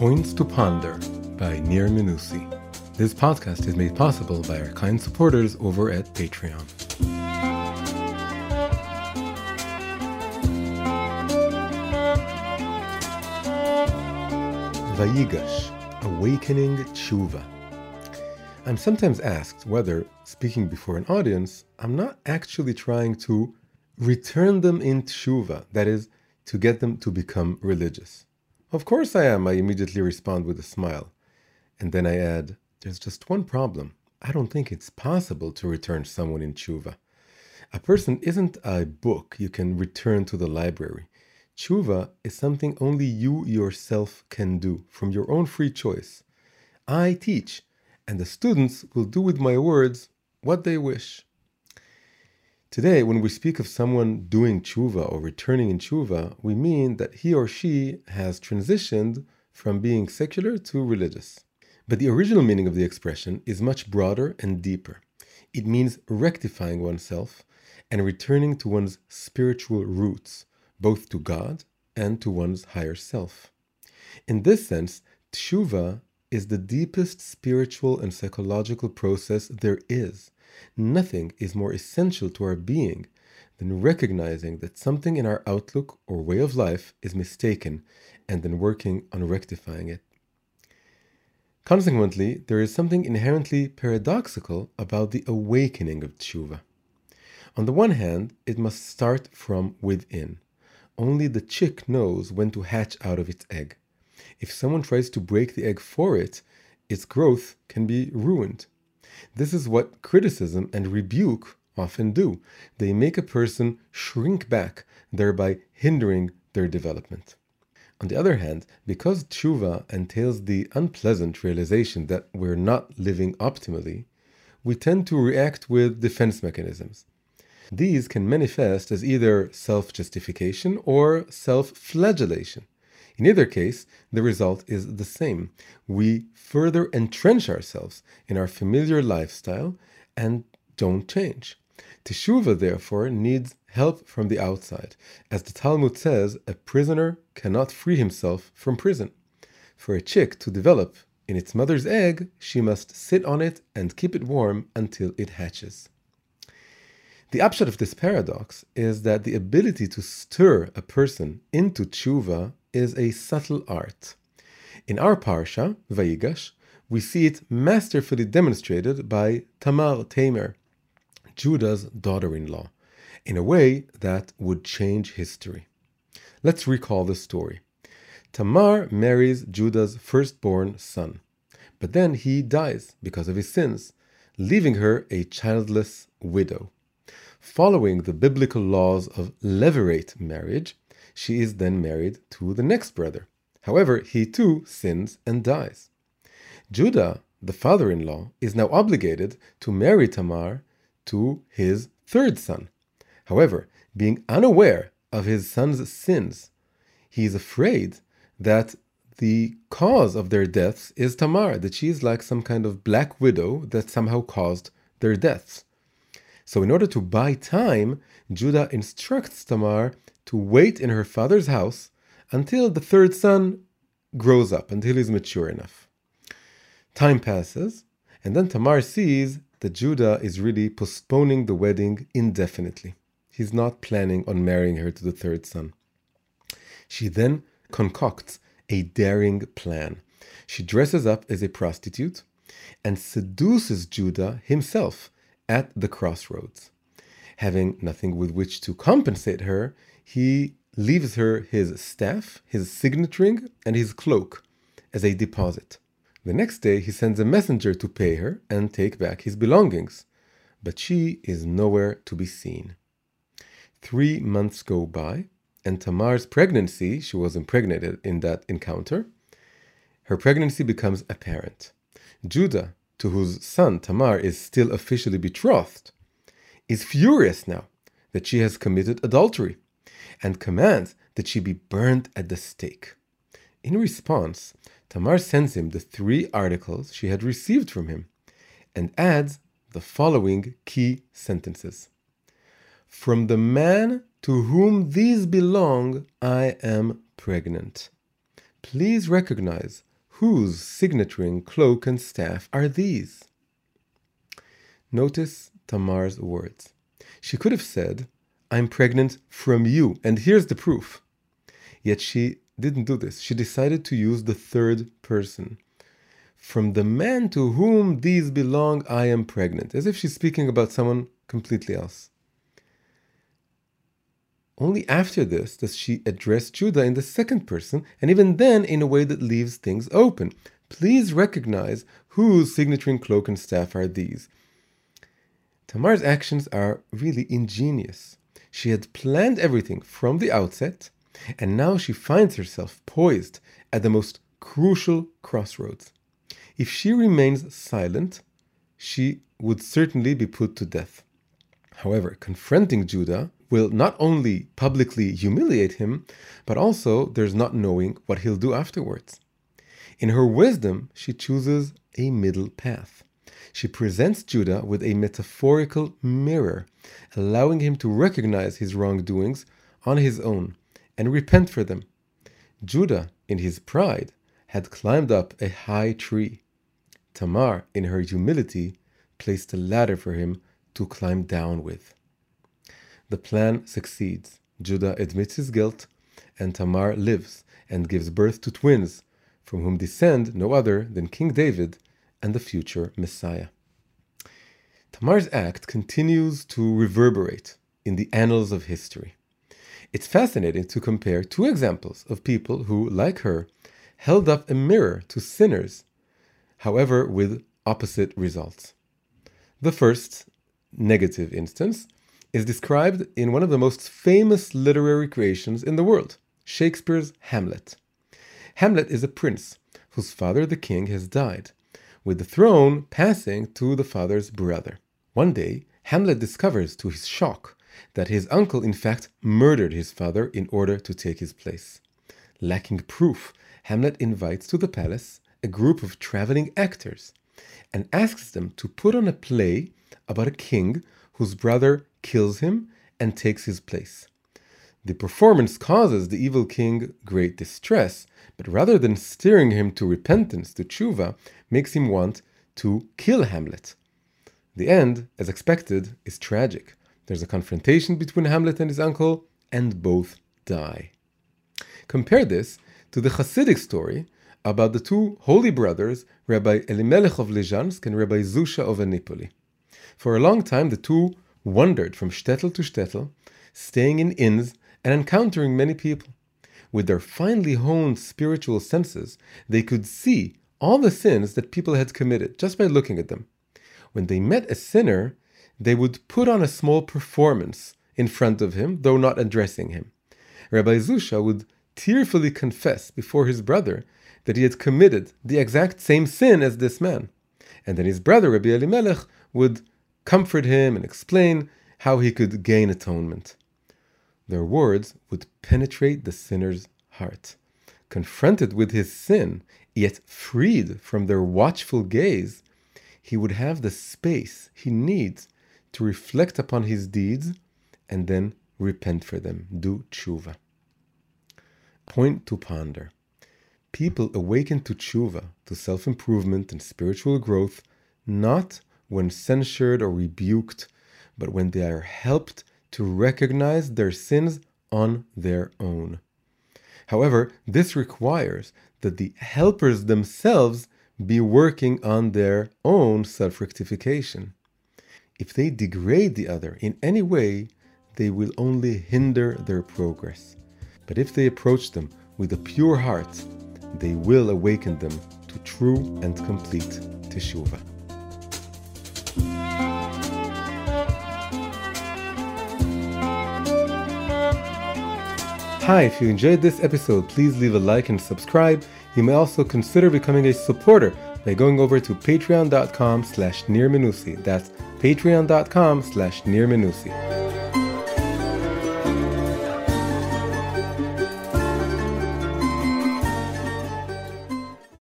Points to Ponder by Nir Menussi. This podcast is made possible by our kind supporters over at Patreon. Vayigash, Awakening Tshuva. I'm sometimes asked whether, speaking before an audience, I'm not actually trying to return them in tshuva, that is, to get them to become religious. Of course I am, I immediately respond with a smile. And then I add, there's just one problem. I don't think it's possible to return someone in tshuva. A person isn't a book you can return to the library. Tshuva is something only you yourself can do from your own free choice. I teach, and the students will do with my words what they wish. Today, when we speak of someone doing tshuva or returning in tshuva, we mean that he or she has transitioned from being secular to religious. But the original meaning of the expression is much broader and deeper. It means rectifying oneself and returning to one's spiritual roots, both to God and to one's higher self. In this sense, tshuva is the deepest spiritual and psychological process there is Nothing is more essential to our being than recognizing that something in our outlook or way of life is mistaken and then working on rectifying it. Consequently, there is something inherently paradoxical about the awakening of tshuva. On the one hand, it must start from within. Only the chick knows when to hatch out of its egg. If someone tries to break the egg for it, its growth can be ruined. This is what criticism and rebuke often do. They make a person shrink back, thereby hindering their development. On the other hand, because tshuva entails the unpleasant realization that we're not living optimally, we tend to react with defense mechanisms. These can manifest as either self justification or self flagellation. In either case, the result is the same. We further entrench ourselves in our familiar lifestyle and don't change. Teshuva, therefore, needs help from the outside. As the Talmud says, a prisoner cannot free himself from prison. For a chick to develop in its mother's egg, she must sit on it and keep it warm until it hatches. The upshot of this paradox is that the ability to stir a person into tshuva is a subtle art. In our parsha, Vayigash, we see it masterfully demonstrated by Tamar Tamer, Judah's daughter-in-law, in a way that would change history. Let's recall the story. Tamar marries Judah's firstborn son, but then he dies because of his sins, leaving her a childless widow. Following the biblical laws of levirate marriage, she is then married to the next brother. However, he too sins and dies. Judah, the father in law, is now obligated to marry Tamar to his third son. However, being unaware of his son's sins, he is afraid that the cause of their deaths is Tamar, that she is like some kind of black widow that somehow caused their deaths. So, in order to buy time, Judah instructs Tamar to wait in her father's house until the third son grows up, until he's mature enough. Time passes, and then Tamar sees that Judah is really postponing the wedding indefinitely. He's not planning on marrying her to the third son. She then concocts a daring plan. She dresses up as a prostitute and seduces Judah himself at the crossroads. Having nothing with which to compensate her, he leaves her his staff, his signet ring, and his cloak as a deposit. The next day, he sends a messenger to pay her and take back his belongings, but she is nowhere to be seen. Three months go by, and Tamar's pregnancy, she was impregnated in that encounter, her pregnancy becomes apparent. Judah, to whose son Tamar is still officially betrothed, is furious now that she has committed adultery and commands that she be burned at the stake. In response, Tamar sends him the three articles she had received from him and adds the following key sentences From the man to whom these belong, I am pregnant. Please recognize Whose signature cloak and staff are these? Notice Tamar's words. She could have said, I'm pregnant from you, and here's the proof. Yet she didn't do this. She decided to use the third person. From the man to whom these belong, I am pregnant, as if she's speaking about someone completely else. Only after this does she address Judah in the second person, and even then in a way that leaves things open. Please recognize whose signature and cloak and staff are these. Tamar's actions are really ingenious. She had planned everything from the outset, and now she finds herself poised at the most crucial crossroads. If she remains silent, she would certainly be put to death. However, confronting Judah will not only publicly humiliate him, but also there's not knowing what he'll do afterwards. In her wisdom, she chooses a middle path. She presents Judah with a metaphorical mirror, allowing him to recognize his wrongdoings on his own and repent for them. Judah, in his pride, had climbed up a high tree. Tamar, in her humility, placed a ladder for him to climb down with. The plan succeeds. Judah admits his guilt, and Tamar lives and gives birth to twins, from whom descend no other than King David and the future Messiah. Tamar's act continues to reverberate in the annals of history. It's fascinating to compare two examples of people who, like her, held up a mirror to sinners, however, with opposite results. The first, negative instance, is described in one of the most famous literary creations in the world, Shakespeare's Hamlet. Hamlet is a prince whose father, the king, has died, with the throne passing to the father's brother. One day, Hamlet discovers to his shock that his uncle, in fact, murdered his father in order to take his place. Lacking proof, Hamlet invites to the palace a group of traveling actors and asks them to put on a play about a king whose brother kills him and takes his place. The performance causes the evil king great distress, but rather than steering him to repentance, to tshuva, makes him want to kill Hamlet. The end, as expected, is tragic. There's a confrontation between Hamlet and his uncle, and both die. Compare this to the Hasidic story about the two holy brothers, Rabbi Elimelech of Lezhansk and Rabbi Zusha of Anipoli. For a long time, the two wandered from shtetl to shtetl, staying in inns and encountering many people. With their finely honed spiritual senses, they could see all the sins that people had committed just by looking at them. When they met a sinner, they would put on a small performance in front of him, though not addressing him. Rabbi Zusha would tearfully confess before his brother that he had committed the exact same sin as this man. And then his brother, Rabbi Elimelech, would comfort him and explain how he could gain atonement. Their words would penetrate the sinner's heart. Confronted with his sin, yet freed from their watchful gaze, he would have the space he needs to reflect upon his deeds and then repent for them, do tshuva. Point to ponder. People awaken to tshuva, to self improvement and spiritual growth, not when censured or rebuked, but when they are helped to recognize their sins on their own. However, this requires that the helpers themselves be working on their own self rectification. If they degrade the other in any way, they will only hinder their progress. But if they approach them with a pure heart, they will awaken them to true and complete teshuvah. Hi, if you enjoyed this episode, please leave a like and subscribe. You may also consider becoming a supporter by going over to patreon.com slash nirminusi. That's patreon.com slash nirminusi.